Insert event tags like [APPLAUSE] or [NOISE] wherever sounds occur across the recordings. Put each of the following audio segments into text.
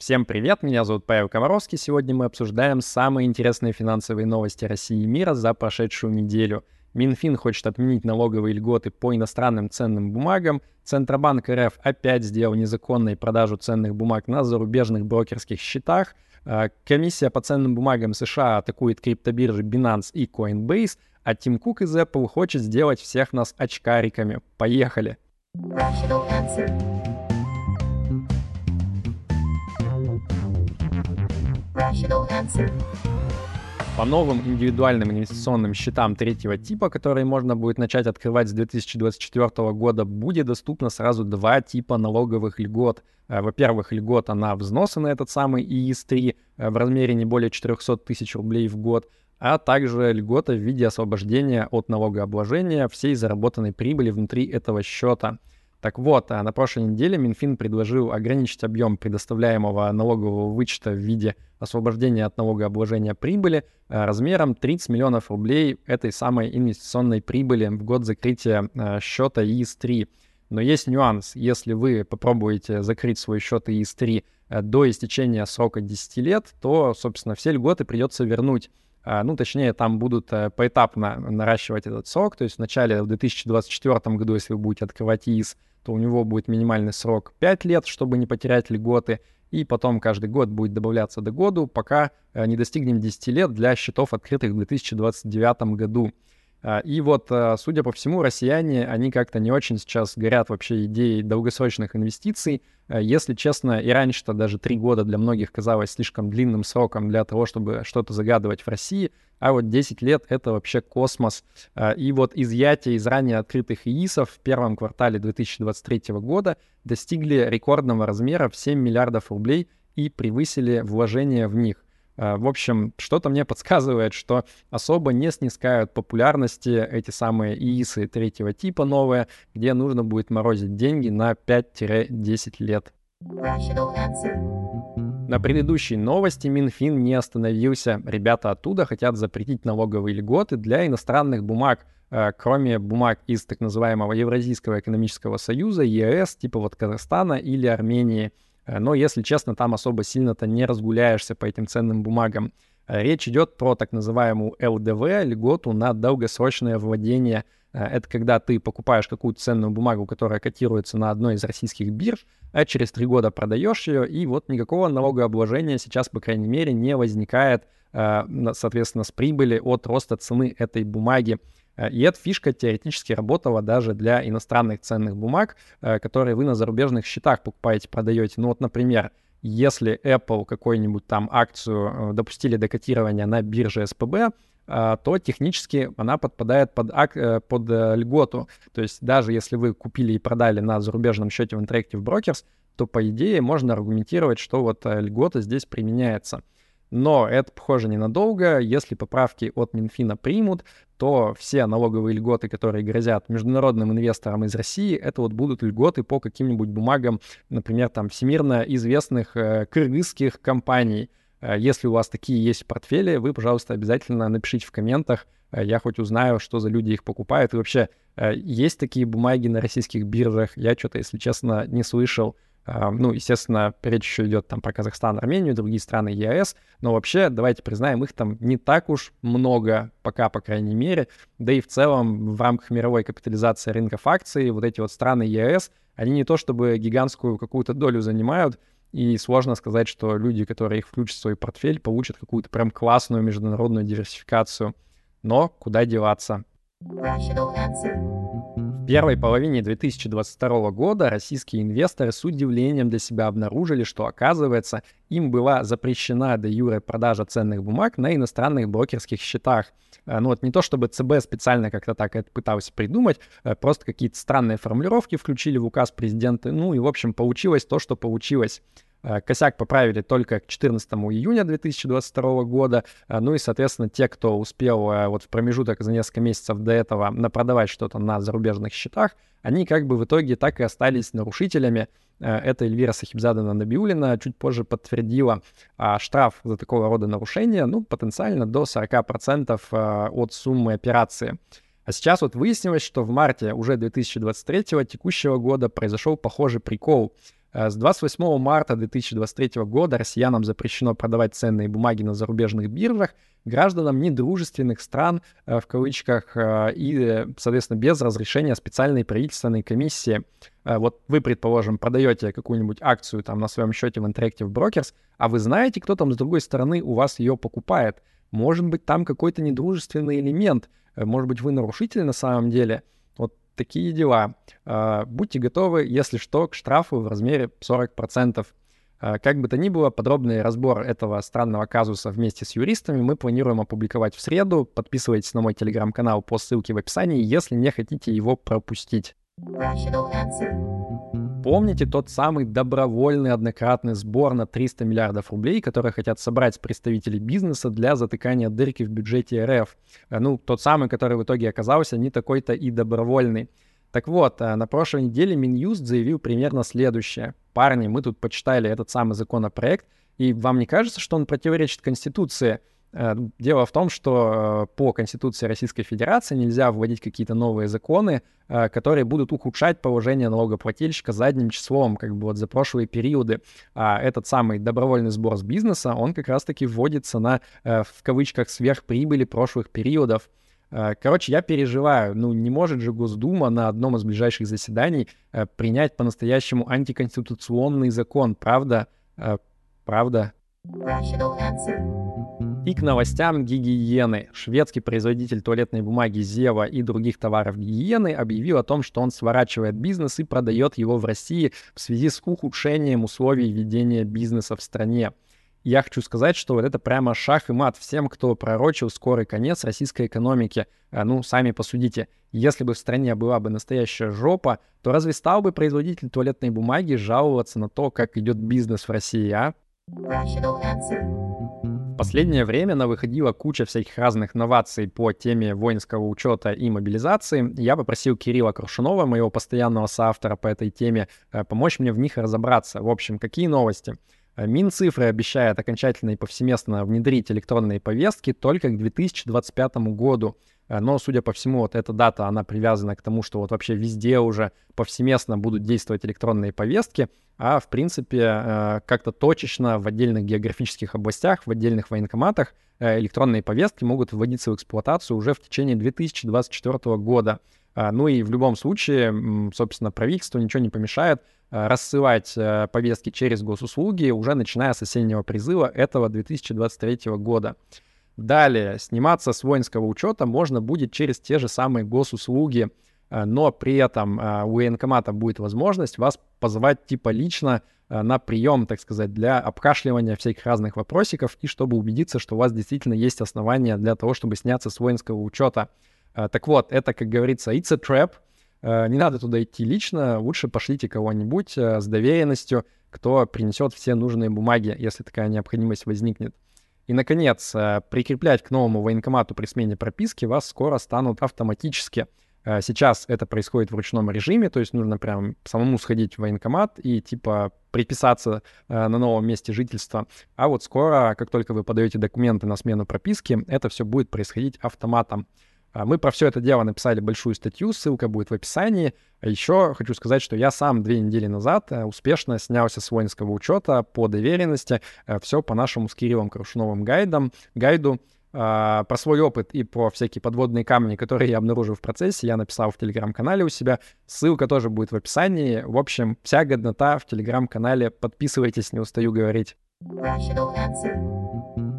Всем привет, меня зовут Павел Комаровский. Сегодня мы обсуждаем самые интересные финансовые новости России и мира за прошедшую неделю. Минфин хочет отменить налоговые льготы по иностранным ценным бумагам. Центробанк РФ опять сделал незаконной продажу ценных бумаг на зарубежных брокерских счетах. А, комиссия по ценным бумагам США атакует криптобиржи Binance и Coinbase, а Тим Кук из Apple хочет сделать всех нас очкариками. Поехали! Rational answer. По новым индивидуальным инвестиционным счетам третьего типа, которые можно будет начать открывать с 2024 года, будет доступно сразу два типа налоговых льгот. Э, во-первых, льгота на взносы на этот самый ИИС-3 э, в размере не более 400 тысяч рублей в год, а также льгота в виде освобождения от налогообложения всей заработанной прибыли внутри этого счета. Так вот, а на прошлой неделе Минфин предложил ограничить объем предоставляемого налогового вычета в виде освобождения от налогообложения прибыли э, размером 30 миллионов рублей этой самой инвестиционной прибыли в год закрытия э, счета ИИС-3. Но есть нюанс. Если вы попробуете закрыть свой счет ИИС-3 э, до истечения срока 10 лет, то, собственно, все льготы придется вернуть. Ну, точнее, там будут поэтапно наращивать этот срок. То есть вначале в 2024 году, если вы будете открывать ИИС, то у него будет минимальный срок 5 лет, чтобы не потерять льготы, и потом каждый год будет добавляться до года, пока э, не достигнем 10 лет для счетов, открытых в 2029 году. А, и вот, э, судя по всему, россияне, они как-то не очень сейчас горят вообще идеей долгосрочных инвестиций. Э, если честно, и раньше-то даже три года для многих казалось слишком длинным сроком для того, чтобы что-то загадывать в России, а вот 10 лет — это вообще космос. А, и вот изъятие из ранее открытых ИИСов в первом квартале 2023 года достигли рекордного размера в 7 миллиардов рублей и превысили вложения в них. Э, в общем, что-то мне подсказывает, что особо не снискают популярности эти самые ИИСы третьего типа новые, где нужно будет морозить деньги на 5-10 лет. На предыдущей новости Минфин не остановился. Ребята оттуда хотят запретить налоговые льготы для иностранных бумаг, э, кроме бумаг из так называемого Евразийского экономического союза, ЕС, типа вот Казахстана или Армении – но, если честно, там особо сильно-то не разгуляешься по этим ценным бумагам. Э, речь идет про так называемую ЛДВ, льготу на долгосрочное владение. Э, это когда ты покупаешь какую-то ценную бумагу, которая котируется на одной из российских бирж, а через три года продаешь ее, и вот никакого налогообложения сейчас, по крайней мере, не возникает, соответственно, с прибыли от роста цены этой бумаги. Э, и эта фишка теоретически работала даже для иностранных ценных бумаг, э, которые вы на зарубежных счетах покупаете, продаете. Ну вот, например, если Apple какую-нибудь там акцию э, допустили до котирования на бирже СПБ, то технически она подпадает под, под льготу. То есть даже если вы купили и продали на зарубежном счете в Interactive Brokers, то по идее можно аргументировать, что вот льгота здесь применяется. Но это, похоже, ненадолго. Если поправки от Минфина примут, то все налоговые льготы, которые грозят международным инвесторам из России, это вот будут льготы по каким-нибудь бумагам, например, там всемирно известных э, кыргызских компаний. Э, если у вас такие есть в портфеле, вы, пожалуйста, обязательно напишите в комментах, э, я хоть узнаю, что за люди их покупают. И вообще, э, есть такие бумаги на российских биржах? Я что-то, если честно, не слышал. А, ну, естественно, речь еще идет там про Казахстан, Армению, другие страны ЕАЭС, но вообще, давайте признаем, их там не так уж много, пока, по крайней мере, да и в целом в рамках мировой капитализации рынков акций вот эти вот страны ЕАЭС, они не то чтобы гигантскую какую-то долю занимают, и сложно сказать, что люди, которые их включат в свой портфель, получат какую-то прям классную международную диверсификацию. Но куда деваться? Rational первой половине 2022 года российские инвесторы с удивлением для себя обнаружили, что, оказывается, им была запрещена до юре продажа ценных бумаг на иностранных брокерских счетах. Э, ну вот не то, чтобы ЦБ специально как-то так это пытался придумать, э, просто какие-то странные формулировки включили в указ президента, ну и, в общем, получилось то, что получилось. Э, косяк поправили только к 14 июня 2022 года. Э, ну и, соответственно, те, кто успел э, вот в промежуток за несколько месяцев до этого напродавать что-то на зарубежных счетах, они как бы в итоге так и остались нарушителями. Это Эльвира Сахибзадана Набиулина чуть позже подтвердила штраф за такого рода нарушения, ну, потенциально до 40% от суммы операции. А сейчас вот выяснилось, что в марте уже 2023 текущего года произошел похожий прикол — С 28 марта 2023 года россиянам запрещено продавать ценные бумаги на зарубежных биржах гражданам недружественных стран, в кавычках, и, соответственно, без разрешения специальной правительственной комиссии. Вот вы, предположим, продаете какую-нибудь акцию там на своем счете в Interactive Brokers, а вы знаете, кто там с другой стороны у вас ее покупает. Может быть, там какой-то недружественный элемент, может быть, вы нарушитель на самом деле — такие дела. А, будьте готовы, если что, к штрафу в размере 40%. А, как бы то ни было, подробный разбор этого странного казуса вместе с юристами мы планируем опубликовать в среду. Подписывайтесь на мой телеграм-канал по ссылке в описании, если не хотите его пропустить. Помните тот самый добровольный однократный сбор на 300 миллиардов рублей, которые хотят собрать представители бизнеса для затыкания дырки в бюджете РФ? Э, ну, тот самый, который в итоге оказался не такой-то и добровольный. Так вот, э, на прошлой неделе Минюст заявил примерно следующее. Парни, мы тут почитали этот самый законопроект, и вам не кажется, что он противоречит Конституции? Э, дело в том, что э, по Конституции Российской Федерации нельзя вводить какие-то новые законы, э, которые будут ухудшать положение налогоплательщика задним числом, как бы вот за прошлые периоды. А этот самый добровольный сбор с бизнеса, он как раз-таки вводится на, в кавычках, сверхприбыли прошлых периодов. Короче, я переживаю, ну не может же Госдума на одном из ближайших заседаний принять по-настоящему антиконституционный закон, правда? Правда? И к новостям гигиены. Шведский производитель туалетной бумаги Зева и других товаров гигиены объявил о том, что он сворачивает бизнес и продает его в России в связи с ухудшением условий ведения бизнеса в стране. Я хочу сказать, что вот это прямо шах и мат всем, кто пророчил скорый конец российской экономики. А, ну, сами посудите. Если бы в стране была бы настоящая жопа, то разве стал бы производитель туалетной бумаги жаловаться на то, как идет бизнес в России, а? Последнее время на выходила куча всяких разных новаций по теме воинского учета и мобилизации. Я попросил Кирилла Крушунова, моего постоянного соавтора по этой теме, э, помочь мне в них разобраться. В общем, какие новости? Э, Минцифры обещает окончательно и повсеместно внедрить электронные повестки только к 2025 году. Э, но, судя по всему, вот эта дата, она привязана к тому, что вот вообще везде уже повсеместно будут действовать электронные повестки, а в принципе э, как-то точечно в отдельных географических областях, в отдельных военкоматах электронные повестки могут вводиться в эксплуатацию уже в течение 2024 года. Ну и в любом случае, собственно, правительству ничего не помешает рассылать повестки через госуслуги уже начиная с осеннего призыва этого 2023 года. Далее, сниматься с воинского учета можно будет через те же самые госуслуги, э, но при этом э, у военкомата будет возможность вас позвать типа лично э, на прием, так сказать, для обкашливания всяких разных вопросиков и чтобы убедиться, что у вас действительно есть основания для того, чтобы сняться с воинского учета. Так вот, это, как говорится, it's a trap. Не надо туда идти лично, лучше пошлите кого-нибудь с доверенностью, кто принесет все нужные бумаги, если такая необходимость возникнет. И, наконец, э, прикреплять к новому военкомату при смене прописки вас скоро станут автоматически. Э, сейчас это происходит в ручном режиме, то есть нужно прям самому сходить в военкомат и типа приписаться э, на новом месте жительства. А вот скоро, как только вы подаете документы на смену прописки, это все будет происходить автоматом. А, мы про все это дело написали большую статью, ссылка будет в описании. А еще хочу сказать, что я сам две недели назад э, успешно снялся с воинского учета по доверенности. Э, все по нашему с Кириллом Крушновым гайдам, гайду. А, про свой опыт и про всякие подводные камни, которые я обнаружил в процессе, я написал в телеграм-канале у себя. Ссылка тоже будет в описании. В общем, вся годнота в телеграм-канале. Подписывайтесь, не устаю говорить.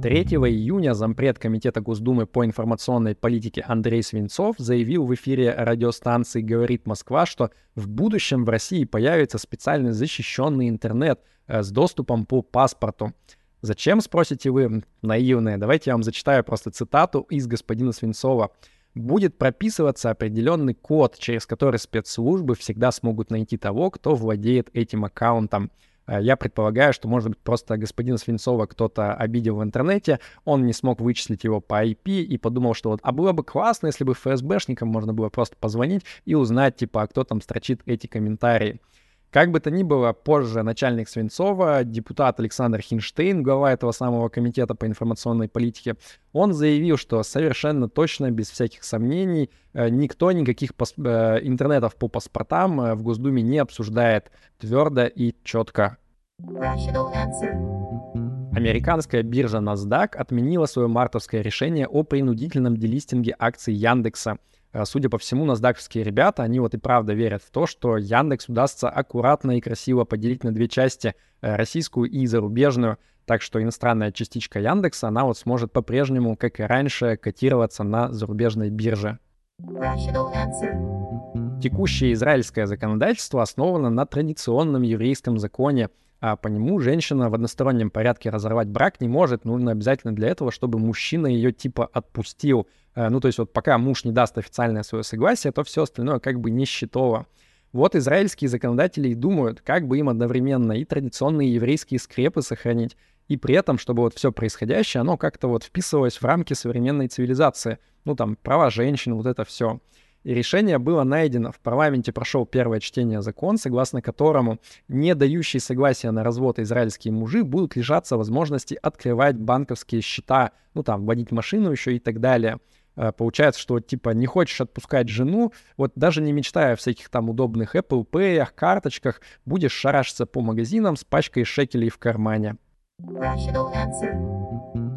3 июня зампред Комитета Госдумы по информационной политике Андрей Свинцов заявил в эфире радиостанции «Говорит Москва», что в будущем в России появится специально защищенный интернет э, с доступом по паспорту. Зачем, спросите вы, наивные? Давайте я вам зачитаю просто цитату из господина Свинцова. Будет прописываться определенный код, через который спецслужбы всегда смогут найти того, кто владеет этим аккаунтом. Э, я предполагаю, что, может быть, просто господина Свинцова кто-то обидел в интернете, он не смог вычислить его по IP и подумал, что вот, а было бы классно, если бы ФСБшникам можно было просто позвонить и узнать, типа, а кто там строчит эти комментарии. Как бы то ни было, позже начальник Свинцова, депутат Александр Хинштейн, глава этого самого комитета по информационной политике, он заявил, что совершенно точно, без всяких сомнений, э, никто никаких пас- э, интернетов по паспортам э, в Госдуме не обсуждает твердо и четко. Американская биржа NASDAQ отменила свое мартовское решение о принудительном делистинге акций Яндекса – судя по всему, наздакские ребята, они вот и правда верят в то, что Яндекс удастся аккуратно и красиво поделить на две части, э, российскую и зарубежную, так что иностранная частичка Яндекса, она вот сможет по-прежнему, как и раньше, котироваться на зарубежной бирже. Текущее израильское законодательство основано на традиционном еврейском законе, а по нему женщина в одностороннем порядке разорвать брак не может, нужно обязательно для этого, чтобы мужчина ее типа отпустил. Э, ну, то есть вот пока муж не даст официальное свое согласие, то все остальное как бы не счетово. Вот израильские законодатели и думают, как бы им одновременно и традиционные еврейские скрепы сохранить, и при этом, чтобы вот все происходящее, оно как-то вот вписывалось в рамки современной цивилизации. Ну, там, права женщин, вот это все. И решение было найдено. В парламенте прошел первое чтение закон, согласно которому не дающие согласия на развод израильские мужи будут лишаться возможности открывать банковские счета, ну там, водить машину еще и так далее. Э, получается, что типа не хочешь отпускать жену, вот даже не мечтая о всяких там удобных Apple Pay, карточках, будешь шарашиться по магазинам с пачкой шекелей в кармане.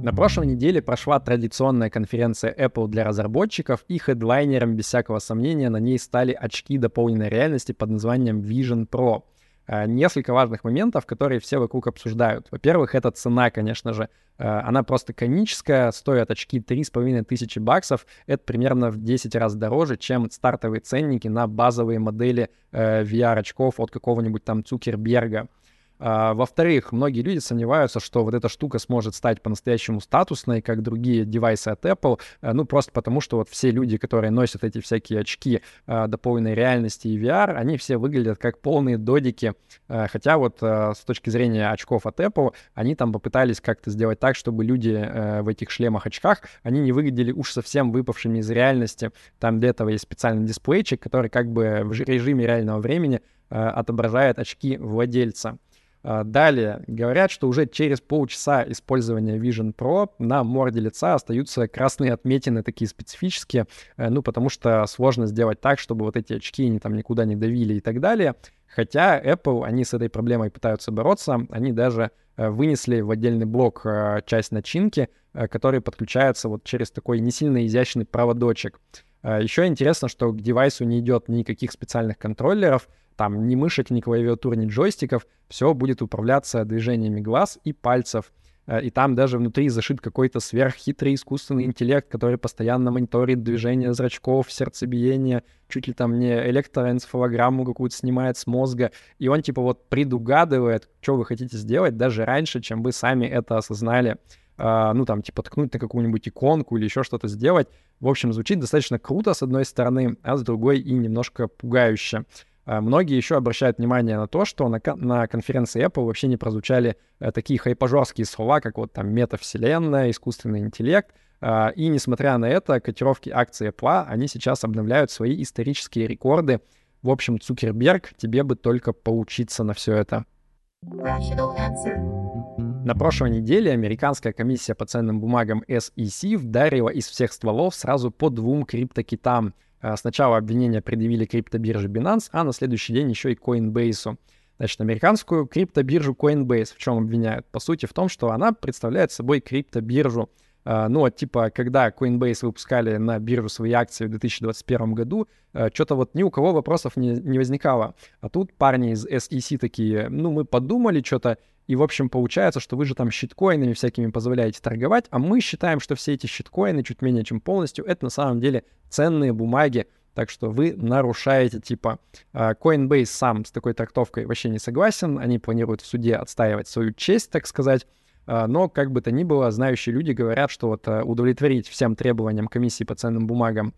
На прошлой неделе прошла традиционная конференция Apple для разработчиков, и хедлайнером, без всякого сомнения, на ней стали очки дополненной реальности под названием Vision Pro. Э, несколько важных моментов, которые все вокруг обсуждают. Во-первых, это цена, конечно же. Э, она просто коническая, стоят очки 3,5 тысячи баксов. Это примерно в 10 раз дороже, чем стартовые ценники на базовые модели э, VR-очков от какого-нибудь там Цукерберга. А, во-вторых, многие люди сомневаются, что вот эта штука сможет стать по-настоящему статусной, как другие девайсы от Apple, э, ну просто потому, что вот все люди, которые носят эти всякие очки а, дополненной реальности и VR, они все выглядят как полные додики, э, хотя вот э, с точки зрения очков от Apple, они там попытались как-то сделать так, чтобы люди в этих шлемах-очках, они не выглядели уж совсем выпавшими из реальности. Там для этого есть специальный дисплейчик, который как бы в режиме реального времени отображает очки владельца. А, далее, говорят, что уже через полчаса использования Vision Pro на морде лица остаются красные отметины, такие специфические, э, ну, потому что сложно сделать так, чтобы вот эти очки они там никуда не давили и так далее. Хотя Apple, они с этой проблемой пытаются бороться, они даже э, вынесли в отдельный блок э, часть начинки, который подключается вот через такой не сильно изящный проводочек. Еще интересно, что к девайсу не идет никаких специальных контроллеров, там ни мышек, ни клавиатур, ни джойстиков, все будет управляться движениями глаз и пальцев. Э, и там даже внутри зашит какой-то сверххитрый искусственный интеллект, который постоянно мониторит движение зрачков, сердцебиение, чуть ли там не электроэнцефалограмму какую-то снимает с мозга. И он типа вот предугадывает, что вы хотите сделать даже раньше, чем вы сами это осознали. Uh, ну, там, типа, ткнуть на какую-нибудь иконку или еще что-то сделать. В общем, звучит достаточно круто, с одной стороны, а с другой и немножко пугающе. А многие еще обращают внимание на то, что на, на конференции Apple вообще не прозвучали э, такие хайпажорские слова, как вот там метавселенная, искусственный интеллект. А, и несмотря на это, котировки акций Apple, они сейчас обновляют свои исторические рекорды. В общем, Цукерберг, тебе бы только поучиться на все это. На прошлой неделе американская комиссия по ценным бумагам SEC вдарила из всех стволов сразу по двум криптокитам — сначала обвинения предъявили криптобирже Binance, а на следующий день еще и Coinbase. Значит, американскую криптобиржу Coinbase в чем обвиняют? По сути, в том, что она представляет собой криптобиржу. А, ну, вот, типа, когда Coinbase выпускали на биржу свои акции в 2021 году, а, что-то вот ни у кого вопросов не, не возникало. А тут парни из SEC такие, ну, мы подумали что-то, и, в общем, получается, что вы же там щиткоинами всякими позволяете торговать, а мы считаем, что все эти щиткоины, чуть менее чем полностью, это на самом деле ценные бумаги, так что вы нарушаете, типа, а, Coinbase сам с такой трактовкой вообще не согласен, они планируют в суде отстаивать свою честь, так сказать, а, но, как бы то ни было, знающие люди говорят, что вот а, удовлетворить всем требованиям комиссии по ценным бумагам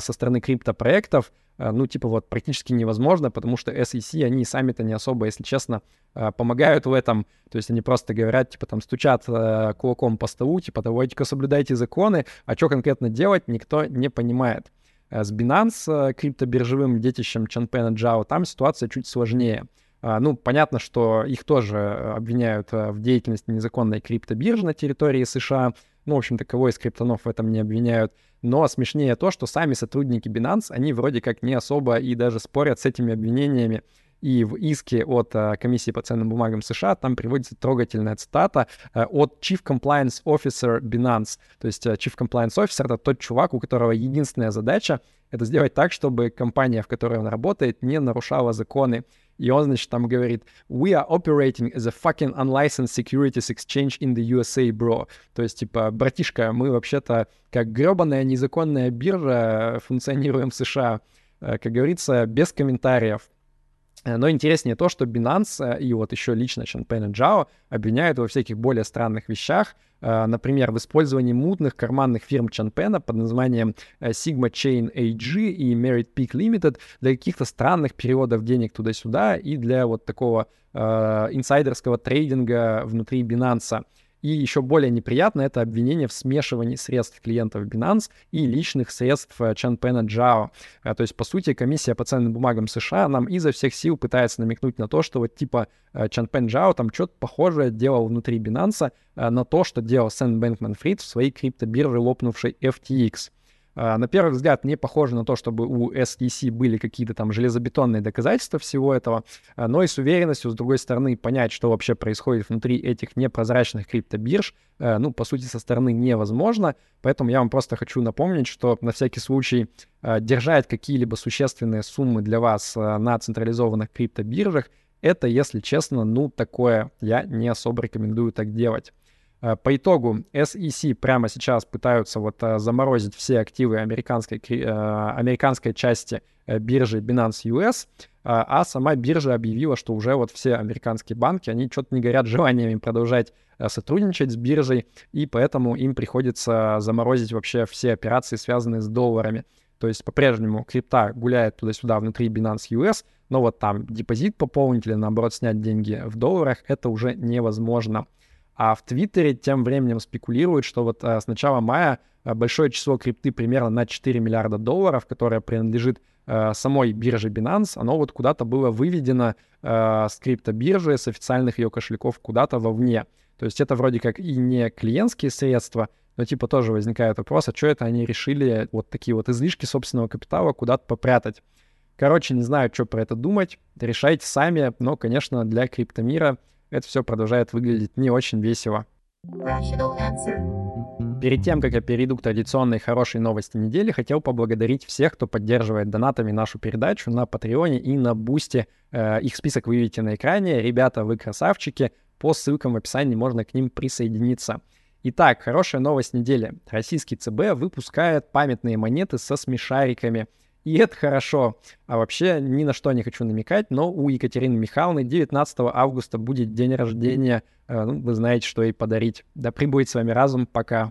со стороны криптопроектов — Э, ну, типа, вот практически невозможно, потому что SEC, они сами-то не особо, если честно, э, помогают в этом. То есть они просто говорят, типа, там, стучат э, кулаком по столу, типа, давайте-ка соблюдайте законы, а что конкретно делать, никто не понимает. С Binance, криптобиржевым детищем Чанпена Джао, там ситуация чуть сложнее. Ну, понятно, что их тоже обвиняют в деятельности незаконной криптобиржи на территории США. Ну, в общем-то, кого из криптонов в этом не обвиняют. Но смешнее то, что сами сотрудники Binance, они вроде как не особо и даже спорят с этими обвинениями. И в иске от uh, комиссии по ценным бумагам США там приводится трогательная цитата uh, от Chief Compliance Officer Binance. То есть uh, Chief Compliance Officer — это тот чувак, у которого единственная задача — это сделать так, чтобы компания, в которой он работает, не нарушала законы. И он, значит, там говорит, we are operating as a fucking unlicensed securities exchange in the USA, bro. То есть, типа, братишка, мы вообще-то как гребаная незаконная биржа функционируем в США. Как говорится, без комментариев. Э, но интереснее то, что Binance э, и вот еще лично Чанпен и Джао обвиняют во всяких более странных вещах, э, например, в использовании мутных карманных фирм Чанпена под названием Sigma Chain AG и Merit Peak Limited для каких-то странных переводов денег туда-сюда и для вот такого э, инсайдерского трейдинга внутри Binance. И еще более неприятно это обвинение в смешивании средств клиентов Binance и личных средств Чанпена Джао. То есть, по сути, комиссия по ценным бумагам США нам изо всех сил пытается намекнуть на то, что вот типа Чанпен Джао там что-то похожее делал внутри Binance э, на то, что делал Сэм Бэнкман Фрид в своей криптобирже, лопнувшей FTX. А, на первый взгляд не похоже на то, чтобы у SEC были какие-то там железобетонные доказательства всего этого, а, но и с уверенностью, с другой стороны, понять, что вообще происходит внутри этих непрозрачных криптобирж, а, ну, по сути, со стороны невозможно. Поэтому я вам просто хочу напомнить, что на всякий случай держать какие-либо существенные суммы для вас на централизованных криптобиржах, это, если честно, ну, такое я не особо рекомендую так делать. Э, по итогу SEC прямо сейчас пытаются вот э, заморозить все активы американской, э, американской части биржи Binance US, а сама биржа объявила, что уже вот все американские банки, они что-то не горят [LAUGHS] желаниями продолжать сотрудничать с биржей, и поэтому им приходится заморозить вообще все операции, связанные с долларами. То есть по-прежнему крипта гуляет туда-сюда внутри Binance US, но вот там депозит пополнить или наоборот снять деньги в долларах, это уже невозможно. А в Твиттере тем временем спекулируют, что вот а, с начала мая а, большое число крипты примерно на 4 миллиарда долларов, которое принадлежит а, самой бирже Binance, оно вот куда-то было выведено а, с криптобиржи, с официальных ее кошельков куда-то вовне. То есть это вроде как и не клиентские средства, но типа тоже возникает вопрос, а что это они решили вот такие вот излишки собственного капитала куда-то попрятать? Короче, не знаю, что про это думать. Решайте сами, но, конечно, для криптомира это все продолжает выглядеть не очень весело. Перед тем, как я перейду к традиционной хорошей новости недели, хотел поблагодарить всех, кто поддерживает донатами нашу передачу на Патреоне и на Бусте. Э, их список вы видите на экране. Ребята, вы красавчики. По ссылкам в описании можно к ним присоединиться. Итак, хорошая новость недели. Российский ЦБ выпускает памятные монеты со смешариками — и это хорошо. А вообще ни на что не хочу намекать, но у Екатерины Михайловны 19 августа будет день рождения. Э, ну, вы знаете, что ей подарить. Да прибудет с вами разум. Пока.